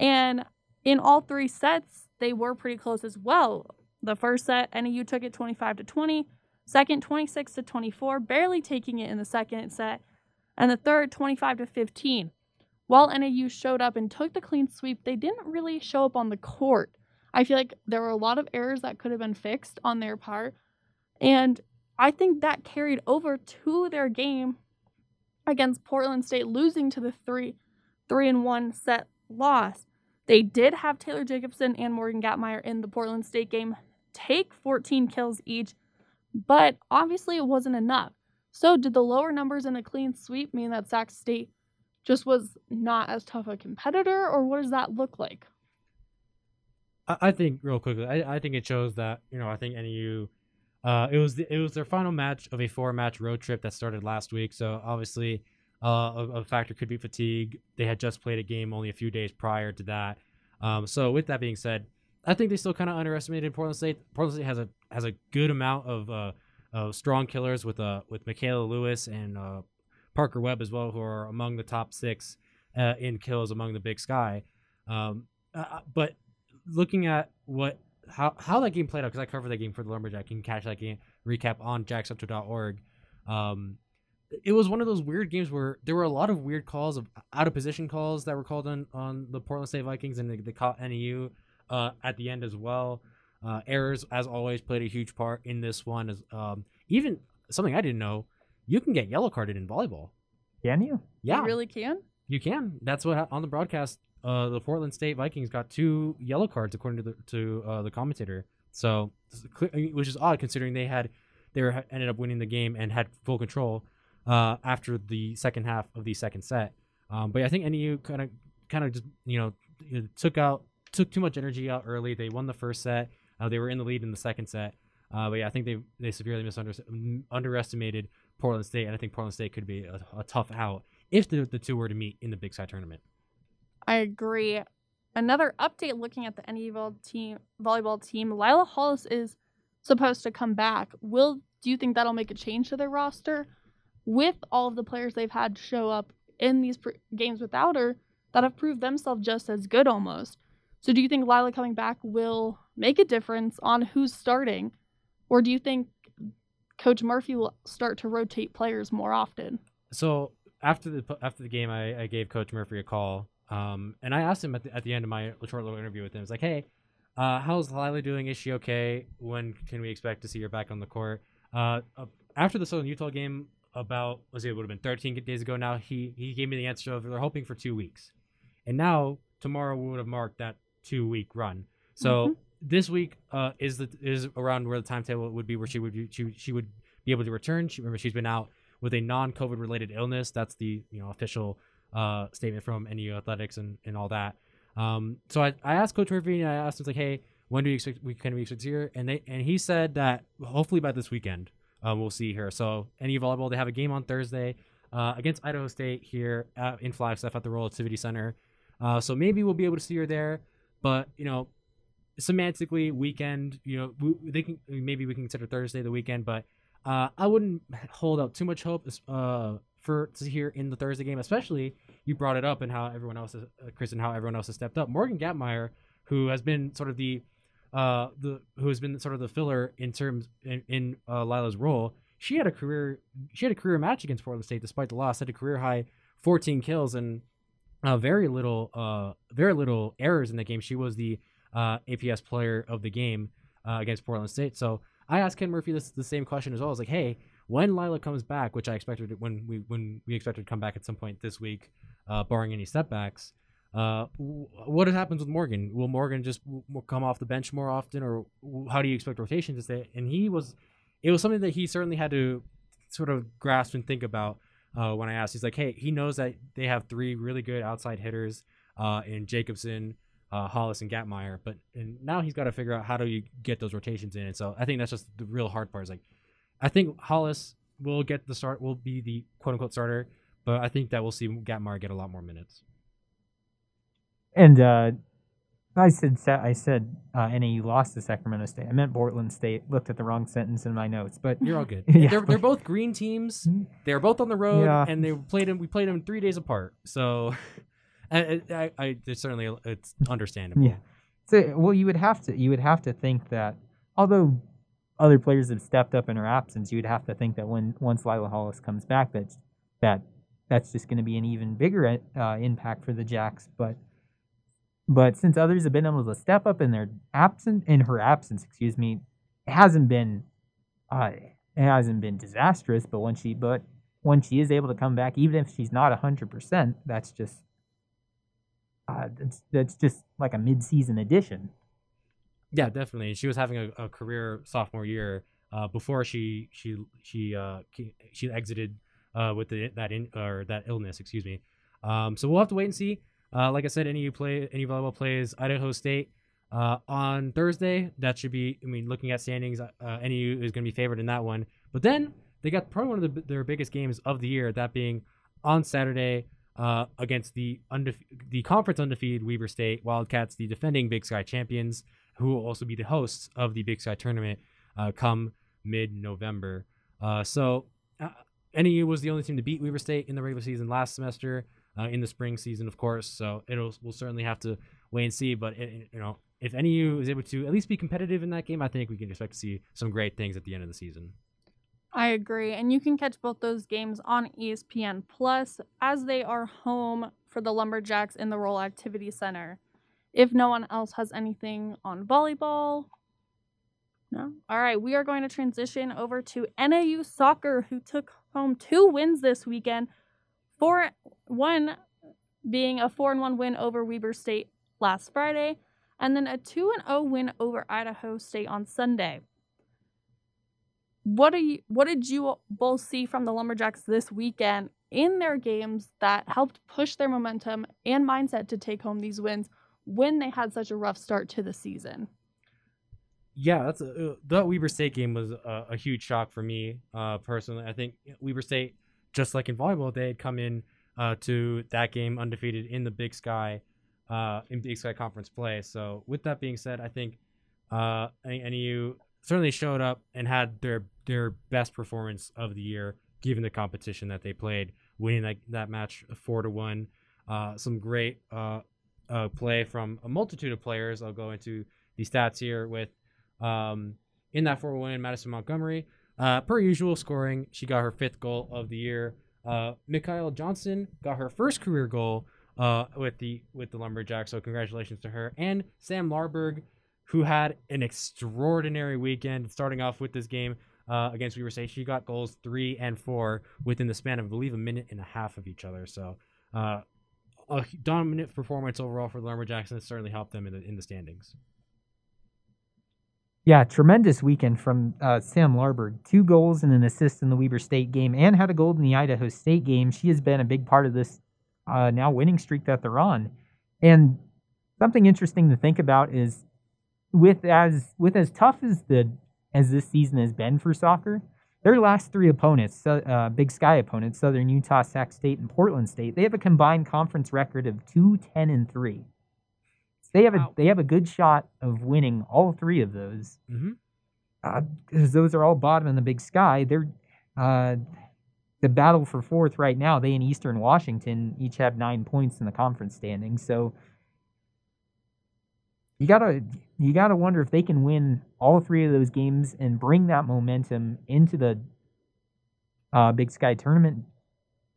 And in all three sets, they were pretty close as well. The first set, NAU took it 25 to 20. Second, 26 to 24, barely taking it in the second set and the third 25 to 15. While NAU showed up and took the clean sweep, they didn't really show up on the court. I feel like there were a lot of errors that could have been fixed on their part, and I think that carried over to their game against Portland State, losing to the three three and one set loss. They did have Taylor Jacobson and Morgan Gatmeyer in the Portland State game take 14 kills each, but obviously it wasn't enough. So, did the lower numbers in a clean sweep mean that Sac State just was not as tough a competitor, or what does that look like? I, think real quickly, I, I think it shows that you know I think NAU, uh, it was the, it was their final match of a four match road trip that started last week. So obviously, uh, a, a factor could be fatigue. They had just played a game only a few days prior to that. Um, so with that being said, I think they still kind of underestimated Portland State. Portland State has a has a good amount of uh, of strong killers with uh with Michaela Lewis and uh, Parker Webb as well, who are among the top six uh, in kills among the Big Sky. Um, uh, uh but looking at what how how that game played out because I covered that game for the Lumberjack. You can catch that game recap on jackcentral.org. Um, it was one of those weird games where there were a lot of weird calls of out of position calls that were called on on the Portland State Vikings and they, they caught NAU uh, at the end as well. Uh, errors, as always, played a huge part in this one. As um, even something I didn't know, you can get yellow carded in volleyball. Can you? Yeah, You really can? you can. That's what on the broadcast. Uh, the Portland State Vikings got two yellow cards according to the to uh, the commentator. So, which is odd considering they had they were ended up winning the game and had full control uh, after the second half of the second set. Um, but I think NAU kind of kind of just you know took out took too much energy out early. They won the first set. Uh, they were in the lead in the second set. Uh, but yeah, I think they they severely underestimated Portland State, and I think Portland State could be a, a tough out if the, the two were to meet in the Big Sky tournament. I agree. Another update looking at the NAU team volleyball team, Lila Hollis is supposed to come back. Will do you think that'll make a change to their roster with all of the players they've had show up in these games without her that have proved themselves just as good almost? So do you think Lila coming back will make a difference on who's starting, or do you think Coach Murphy will start to rotate players more often? So after the after the game, I, I gave Coach Murphy a call, um, and I asked him at the, at the end of my short little interview with him. It's like, hey, uh, how's Lila doing? Is she okay? When can we expect to see her back on the court? Uh, uh, after the Southern Utah game, about was it would have been 13 days ago now. He he gave me the answer of they're hoping for two weeks, and now tomorrow we would have marked that two week run. So. Mm-hmm this week uh, is the is around where the timetable would be where she would be, she, she would be able to return. She remember she's been out with a non-COVID related illness. That's the you know official uh, statement from NAU Athletics and, and all that. Um, so I, I asked Coach Murphy and I asked him like, hey, when do we expect we can we expect to see her? And they and he said that hopefully by this weekend um, we'll see her. So NAU volleyball they have a game on Thursday uh, against Idaho State here at, in Flagstaff at the Rolle Activity Center. Uh, so maybe we'll be able to see her there. But you know, semantically weekend you know they can maybe we can consider thursday the weekend but uh, i wouldn't hold out too much hope uh, for to hear in the thursday game especially you brought it up and how everyone else has, uh, chris and how everyone else has stepped up. Morgan gatmeyer who has been sort of the uh the who has been sort of the filler in terms in, in uh, lila's role she had a career she had a career match against portland state despite the loss had a career high 14 kills and uh, very little uh very little errors in the game she was the uh, APS player of the game uh, against Portland State. So I asked Ken Murphy this the same question as well. I was like, hey, when Lila comes back, which I expected when we when we expected to come back at some point this week, uh, barring any setbacks. Uh, what happens with Morgan? Will Morgan just come off the bench more often, or how do you expect rotation to stay? And he was, it was something that he certainly had to sort of grasp and think about uh, when I asked. He's like, hey, he knows that they have three really good outside hitters uh, in Jacobson, uh, Hollis and Gatmeyer. But and now he's got to figure out how do you get those rotations in. And so I think that's just the real hard part. Is like, I think Hollis will get the start, will be the quote unquote starter, but I think that we'll see Gatmeyer get a lot more minutes. And uh, I said I said uh, NAU lost to Sacramento State. I meant Portland State. Looked at the wrong sentence in my notes, but you're all good. yeah, they're, they're both green teams. Mm-hmm. They're both on the road, Yeah. and they played them. We played them three days apart. So, I, I, I it's certainly it's understandable. Yeah. So, well, you would have to you would have to think that although other players have stepped up in her absence, you would have to think that when once Lila Hollis comes back, that that that's just going to be an even bigger uh, impact for the Jacks. But but since others have been able to step up in their absent in her absence, excuse me, it hasn't been uh, it hasn't been disastrous. But when she but when she is able to come back, even if she's not hundred percent, that's just uh, that's that's just like a mid-season addition. Yeah, definitely. She was having a, a career sophomore year uh, before she she she uh, she exited uh, with the, that in or that illness. Excuse me. Um, so we'll have to wait and see. Uh, like I said, any play any volleyball plays Idaho State uh, on Thursday. That should be. I mean, looking at standings, uh, NAU is going to be favored in that one. But then they got probably one of the, their biggest games of the year. That being on Saturday uh, against the undefe- the conference undefeated Weber State Wildcats, the defending Big Sky champions, who will also be the hosts of the Big Sky tournament uh, come mid November. Uh, so uh, NAU was the only team to beat Weber State in the regular season last semester. Uh, in the spring season, of course, so it'll we'll certainly have to wait and see. But it, you know, if NAU is able to at least be competitive in that game, I think we can expect to see some great things at the end of the season. I agree. And you can catch both those games on ESPN Plus as they are home for the Lumberjacks in the Rolle Activity Center. If no one else has anything on volleyball, no? All right, we are going to transition over to NAU soccer, who took home two wins this weekend. Four, one being a 4 and 1 win over Weber State last Friday, and then a 2 and 0 win over Idaho State on Sunday. What are you what did you both see from the Lumberjacks this weekend in their games that helped push their momentum and mindset to take home these wins when they had such a rough start to the season? Yeah, that's a, uh, the Weber State game was a, a huge shock for me uh, personally. I think Weber State, just like in volleyball, they had come in uh, to that game undefeated in the Big Sky, uh, in Big Sky Conference play. So with that being said, I think uh, NAU certainly showed up and had their their best performance of the year, given the competition that they played, winning that, that match four to one. Uh, some great uh, uh, play from a multitude of players. I'll go into the stats here with um, in that four win, Madison Montgomery, uh, per usual, scoring. She got her fifth goal of the year. Uh, Mikhail Johnson got her first career goal uh, with the with the Lumberjacks. So congratulations to her and Sam Larberg who had an extraordinary weekend starting off with this game uh, against Weber State. She got goals three and four within the span of, I believe, a minute and a half of each other. So, uh, a dominant performance overall for the Lumberjacks and it certainly helped them in the, in the standings. Yeah, tremendous weekend from uh, Sam Larberg. Two goals and an assist in the Weber State game, and had a goal in the Idaho State game. She has been a big part of this uh, now winning streak that they're on. And something interesting to think about is with as with as tough as the as this season has been for soccer, their last three opponents, uh, Big Sky opponents, Southern Utah, Sac State, and Portland State, they have a combined conference record of two ten and 3. They have a wow. they have a good shot of winning all three of those. Mm-hmm. Uh, because those are all bottom in the Big Sky. They're uh, the battle for fourth right now. They and Eastern Washington each have nine points in the conference standings. So you gotta you gotta wonder if they can win all three of those games and bring that momentum into the uh, Big Sky tournament.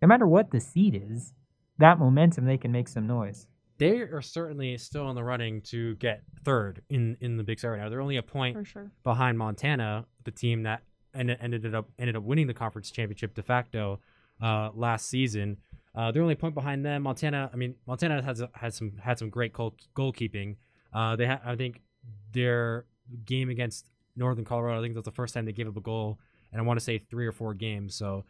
No matter what the seed is, that momentum they can make some noise. They are certainly still in the running to get third in, in the Big Sky right now. They're only a point sure. behind Montana, the team that ended, ended up ended up winning the conference championship de facto uh, last season. Uh, they're only a point behind them. Montana, I mean, Montana has has some had some great goal, goalkeeping uh, they ha- I think their game against Northern Colorado, I think that's the first time they gave up a goal, and I want to say three or four games. So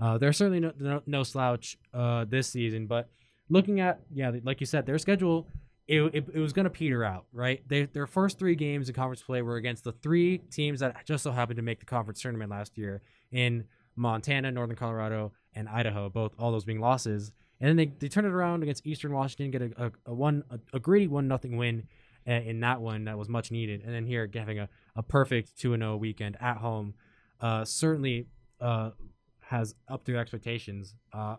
uh, they're certainly no, no, no slouch uh, this season. But looking at yeah, like you said, their schedule it, it, it was going to peter out, right? They, their first three games in conference play were against the three teams that just so happened to make the conference tournament last year in Montana, Northern Colorado, and Idaho, both all those being losses. And then they, they turned it around against Eastern Washington, get a, a, a one a, a greedy one nothing win in that one that was much needed. And then here having a, a perfect 2 0 weekend at home uh, certainly uh, has up to expectations. Uh,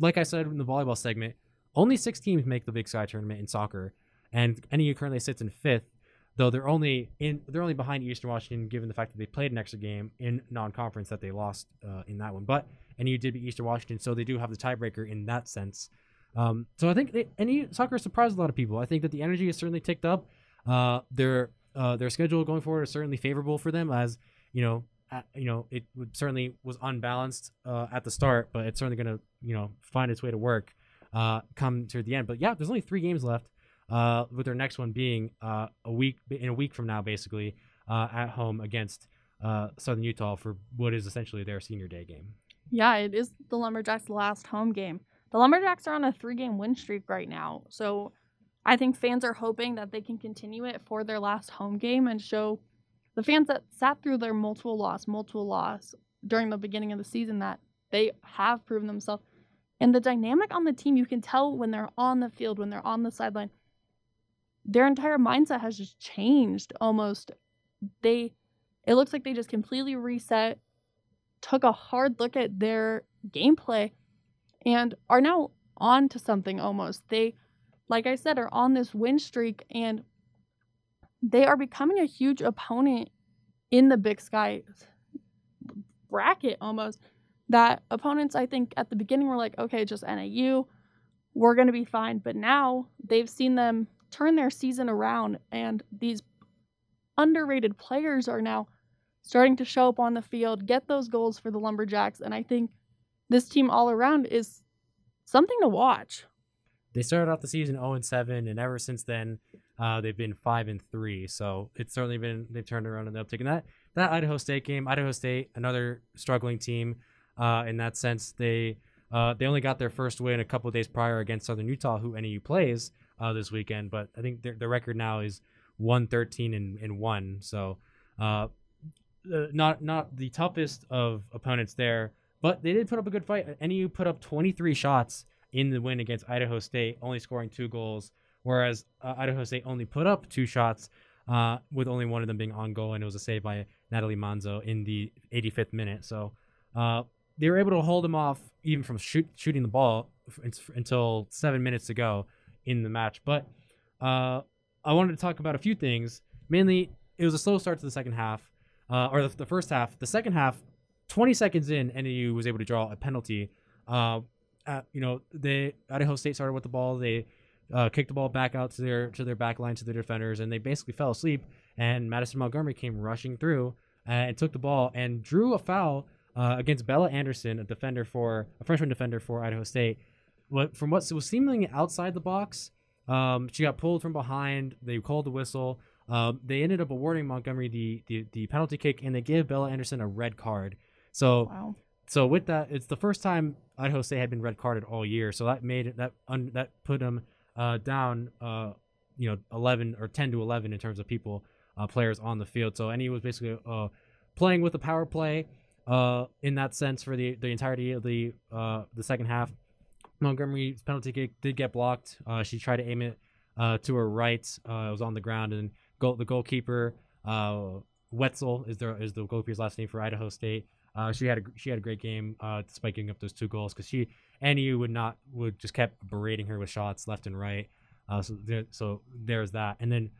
like I said in the volleyball segment, only six teams make the Big Sky tournament in soccer, and NAU currently sits in fifth. Though they're only in, they're only behind Eastern Washington, given the fact that they played an extra game in non-conference that they lost uh, in that one. But NAU did beat Eastern Washington, so they do have the tiebreaker in that sense. Um, so I think they, soccer surprised a lot of people. I think that the energy is certainly ticked up. Uh, their uh, their schedule going forward is certainly favorable for them, as you know, you know, it certainly was unbalanced uh, at the start, but it's certainly going to, you know, find its way to work uh, come to the end. But yeah, there's only three games left, uh, with their next one being uh, a week in a week from now, basically uh, at home against uh, Southern Utah for what is essentially their senior day game. Yeah, it is the Lumberjacks' last home game. The Lumberjacks are on a three game win streak right now. So I think fans are hoping that they can continue it for their last home game and show the fans that sat through their multiple loss, multiple loss during the beginning of the season that they have proven themselves. And the dynamic on the team, you can tell when they're on the field, when they're on the sideline, their entire mindset has just changed almost. They, it looks like they just completely reset, took a hard look at their gameplay, and are now on to something almost. They, like I said, are on this win streak and they are becoming a huge opponent in the Big Sky bracket almost. That opponents, I think, at the beginning were like, okay, just NAU, we're going to be fine. But now they've seen them turn their season around, and these underrated players are now starting to show up on the field, get those goals for the Lumberjacks. And I think this team all around is something to watch. They started off the season 0 and 7, and ever since then, uh, they've been five and three. So it's certainly been they've turned around in the uptick. And that that Idaho State game, Idaho State, another struggling team uh, in that sense. They uh, they only got their first win a couple days prior against Southern Utah, who NAU plays uh, this weekend. But I think their, their record now is one thirteen and, and one. So uh, uh, not not the toughest of opponents there, but they did put up a good fight. NAU put up 23 shots in the win against Idaho State, only scoring two goals, whereas uh, Idaho State only put up two shots, uh, with only one of them being on goal, and it was a save by Natalie Manzo in the 85th minute. So uh, they were able to hold him off even from shoot, shooting the ball until seven minutes to go in the match. But uh, I wanted to talk about a few things. Mainly, it was a slow start to the second half, uh, or the, the, first half. The second half, 20 seconds in, NAU was able to draw a penalty. Uh, at, you know, they Idaho State started with the ball. They uh, kicked the ball back out to their to their back line to their defenders, and they basically fell asleep. And Madison Montgomery came rushing through uh, and took the ball and drew a foul uh, against Bella Anderson, a defender for a freshman defender for Idaho State. What from what was seemingly outside the box, um, she got pulled from behind. They called the whistle. Um, they ended up awarding Montgomery the, the the penalty kick, and they gave Bella Anderson a red card. So Wow. so with that, it's the first time Idaho State had been red carded all year. So that made it that un, that put them uh, down, uh, you know, eleven or ten to eleven in terms of people, uh, players on the field. So NE was basically uh, playing with the power play uh, in that sense for the the entirety of the uh, the second half. Montgomery's penalty kick did get blocked. Uh, she tried to aim it uh, to her right. Uh, it was on the ground, and goal, the goalkeeper uh, Wetzel is the is the goalkeeper's last name for Idaho State. Uh, she had a she had a great game despite giving up those two goals because she NAU would not would just kept berating her with shots left and right. So there, so there's that, and then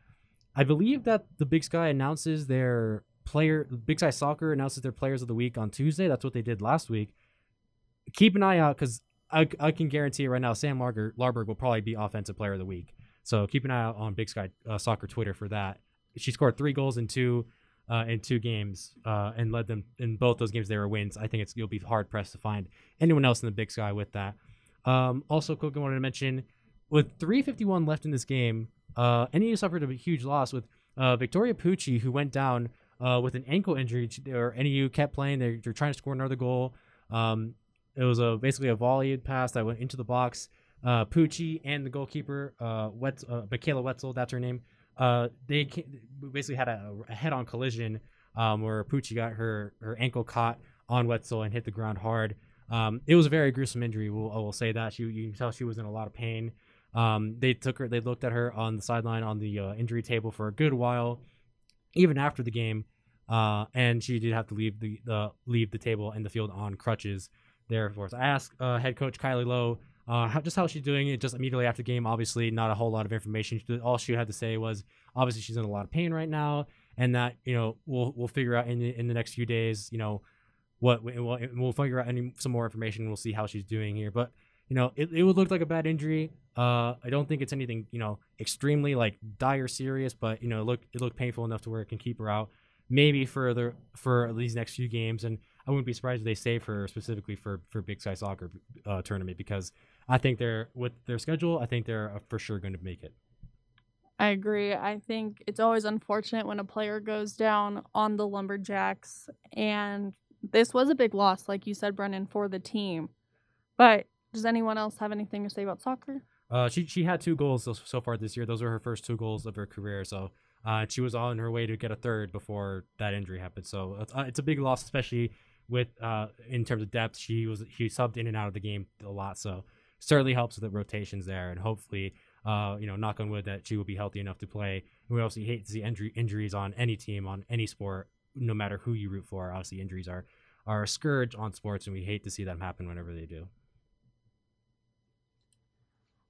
I believe that the Big Sky announces their player Big Sky Soccer announces their players of the week on Tuesday. That's what they did last week. Keep an eye out because I, I can guarantee right now. Sam Larger, Larberg will probably be offensive player of the week. So keep an eye out on Big Sky uh, Soccer Twitter for that. She scored three goals in two uh, in two games uh, and led them in both those games. They were wins. I think it's you'll be hard pressed to find anyone else in the Big Sky with that. Um, also, quick, I wanted to mention with 351 left in this game, uh, NAU suffered a huge loss with uh, Victoria Pucci, who went down uh, with an ankle injury. Or NAU kept playing. They're, they're trying to score another goal. Um, it was a basically a volleyed pass that went into the box. Uh, Pucci and the goalkeeper, uh, Wetz, uh, Michaela Wetzel, that's her name. Uh, they basically had a, a head-on collision um, where Pucci got her her ankle caught on Wetzel and hit the ground hard. Um, it was a very gruesome injury. We'll, I will say that she you can tell she was in a lot of pain. Um, they took her. They looked at her on the sideline on the uh, injury table for a good while, even after the game, uh, and she did have to leave the, the leave the table and the field on crutches. There, of course. I asked uh, head coach Kylie Louw uh, how, just how she's doing it. Just immediately after the game, obviously not a whole lot of information. All she had to say was obviously she's in a lot of pain right now, and that you know we'll we'll figure out in the, in the next few days, you know, what we'll, we'll figure out any some more information. We'll see how she's doing here, but you know it, it would look like a bad injury. Uh, I don't think it's anything you know extremely like dire serious, but you know it looked it looked painful enough to where it can keep her out. maybe for the for these next few games. And I wouldn't be surprised if they save her specifically for for Big Sky Soccer uh, tournament because I think they're with their schedule. I think they're uh, for sure going to make it. I agree. I think it's always unfortunate when a player goes down on the Lumberjacks, and this was a big loss, like you said, Brendan, for the team. But does anyone else have anything to say about soccer? Uh, she she had two goals so, far this year. Those were her first two goals of her career. So uh, she was on her way to get a third before that injury happened. So it's, uh, it's a big loss, especially with uh, in terms of depth. She was she subbed in and out of the game a lot, so certainly helps with the rotations there. And hopefully, uh, you know, knock on wood that she will be healthy enough to play. And we obviously hate to see injury injuries on any team on any sport, no matter who you root for. Obviously, injuries are are a scourge on sports, and we hate to see them happen whenever they do.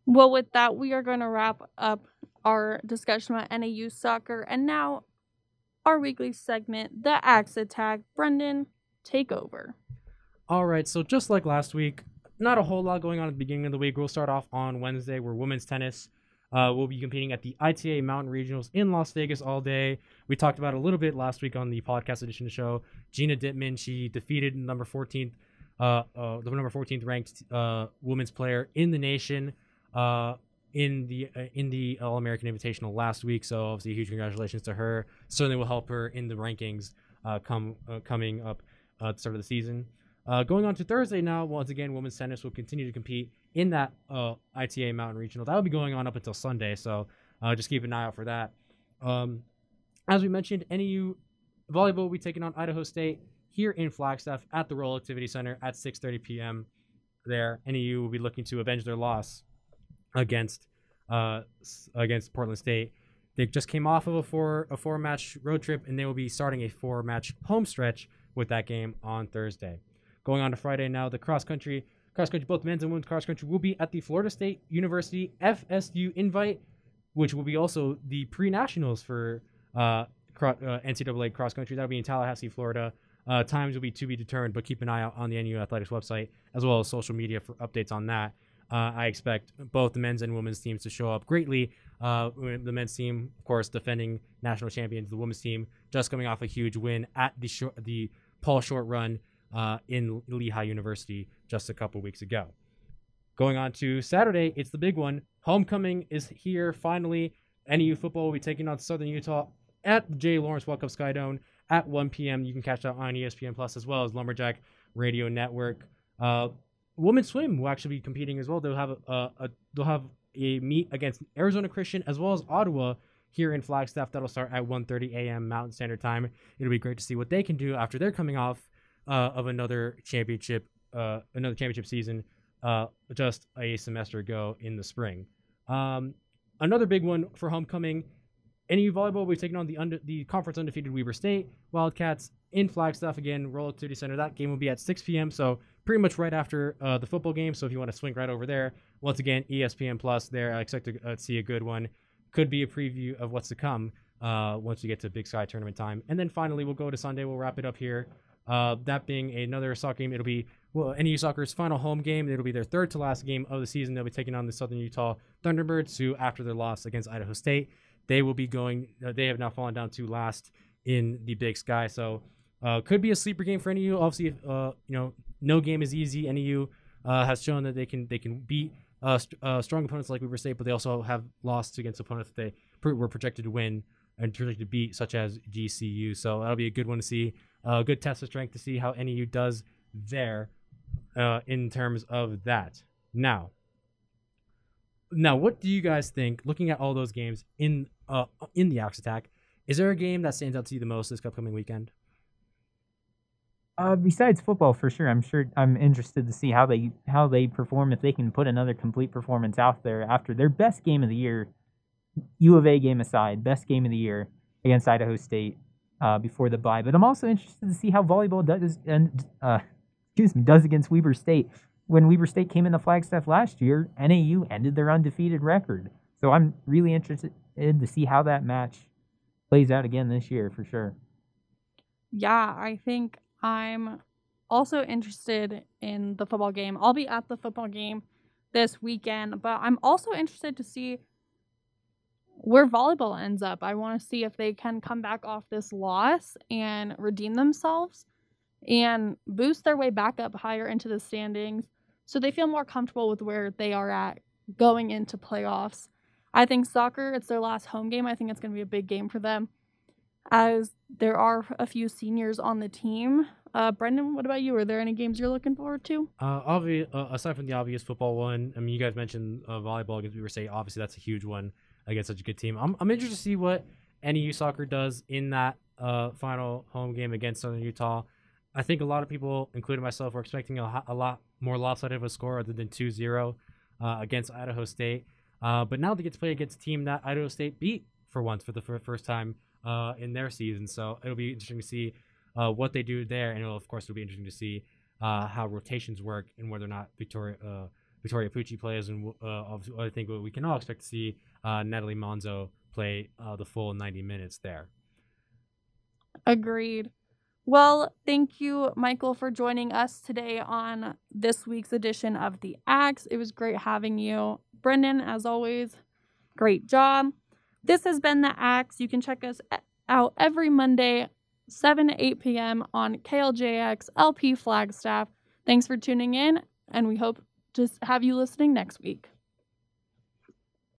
Well, with that, we are going to wrap up our discussion about NAU soccer. And now, our weekly segment, the Axe Attack. Brendan, take over. All right, so just like last week, not a whole lot going on at the beginning of the week. We'll start off on Wednesday, where women's tennis uh, will be competing at the ITA Mountain Regionals in Las Vegas all day. We talked about a little bit last week on the podcast edition of the show. Gina Dittman, she defeated number 14th, uh, uh, the number 14th ranked uh, women's player in the nation uh, in the uh, in the All American Invitational last week. So obviously, huge congratulations to her. Certainly will help her in the rankings uh, come uh, coming up uh, at the start of the season. Uh, going on to Thursday now, once again, women's tennis will continue to compete in that uh, ITA Mountain Regional. That will be going on up until Sunday, so just keep an eye out for that. Um, as we mentioned, NAU volleyball will be taking on Idaho State here in Flagstaff at the Rolle Activity Center at 6:30 p.m. There, NAU will be looking to avenge their loss against uh, against Portland State. They just came off of a four a four match road trip, and they will be starting a four match home stretch with that game on Thursday. Going on to Friday now, the cross country cross country both men's and women's cross country will be at the Florida State University FSU Invite, which will be also the pre nationals for uh, uh, NCAA cross country. That'll be in Tallahassee, Florida. Uh, times will be to be determined, but keep an eye out on the NAU Athletics website as well as social media for updates on that. Uh, I expect both the men's and women's teams to show up greatly. Uh, the men's team, of course, defending national champions. The women's team just coming off a huge win at the short, the Paul Short Run uh, in Lehigh University just a couple weeks ago. Going on to Saturday, it's the big one. Homecoming is here finally. NAU football will be taking on Southern Utah at J. Lawrence Walkup Skydome at 1 p.m. You can catch that on ESPN Plus as well as Lumberjack Radio Network. Uh, women's swim will actually be competing as well. They'll have a, a, they'll have a meet against Arizona Christian as well as Ottawa here in Flagstaff. That'll start at 1:30 a.m. Mountain Standard Time. It'll be great to see what they can do after they're coming off uh, of another championship, uh, another championship season, uh, just a semester ago in the spring. Um, another big one for homecoming. NAU volleyball will be taking on the under, the conference undefeated Weber State Wildcats in Flagstaff again, Rolle Activity Center. That game will be at 6 p.m. So pretty much right after uh, the football game. So if you want to swing right over there, once again ESPN Plus there. I expect to uh, see a good one. Could be a preview of what's to come uh, once we get to Big Sky tournament time. And then finally, we'll go to Sunday. We'll wrap it up here. Uh, that being another soccer game, it'll be well NAU Soccer's final home game. It'll be their third to last game of the season. They'll be taking on the Southern Utah Thunderbirds, who after their loss against Idaho State, they will be going. Uh, they have now fallen down to last in the Big Sky. So uh, could be a sleeper game for NAU. Obviously, uh, you know, no game is easy. NAU uh, has shown that they can they can beat uh, st- uh, strong opponents like Weber State, but they also have lost against opponents that they pr- were projected to win and projected to beat, such as GCU. So that'll be a good one to see. A good test of strength to see how NAU does there uh, in terms of that. Now, now, what do you guys think? Looking at all those games in uh, in the Axe Attack, is there a game that stands out to you the most this upcoming weekend? Uh, besides football, for sure, I'm sure I'm interested to see how they how they perform if they can put another complete performance out there after their best game of the year, U of A game aside, best game of the year against Idaho State uh, before the bye. But I'm also interested to see how volleyball does and uh, excuse me does against Weber State. When Weber State came into Flagstaff last year, NAU ended their undefeated record. So I'm really interested to see how that match plays out again this year for sure. Yeah, I think I'm also interested in the football game. I'll be at the football game this weekend, but I'm also interested to see where volleyball ends up. I want to see if they can come back off this loss and redeem themselves and boost their way back up higher into the standings so they feel more comfortable with where they are at going into playoffs. I think soccer, it's their last home game. I think it's going to be a big game for them as there are a few seniors on the team. Uh, Brendan, what about you? Are there any games you're looking forward to? Uh, obvious, uh, aside from the obvious football one, I mean, you guys mentioned uh, volleyball against Weber State. Obviously, that's a huge one against such a good team. I'm, I'm interested to see what NAU soccer does in that uh, final home game against Southern Utah. I think a lot of people, including myself, were expecting a, a lot more lopsided of a score other than 2 0 uh, against Idaho State. Uh, but now they get to play against a team that Idaho State beat for once for the first time uh, in their season. So it'll be interesting to see uh, what they do there, and of course it'll be interesting to see uh, how rotations work and whether or not Victoria uh, Victoria Pucci plays. And uh, I think we can all expect to see uh, Natalie Monzo play the full 90 minutes there. Agreed. Well, thank you, Michael, for joining us today on this week's edition of The Axe. It was great having you. Brendan, as always, great job. This has been The Axe. You can check us out every Monday, 7 to 8 p.m. on KLJX LP Flagstaff. Thanks for tuning in, and we hope to have you listening next week.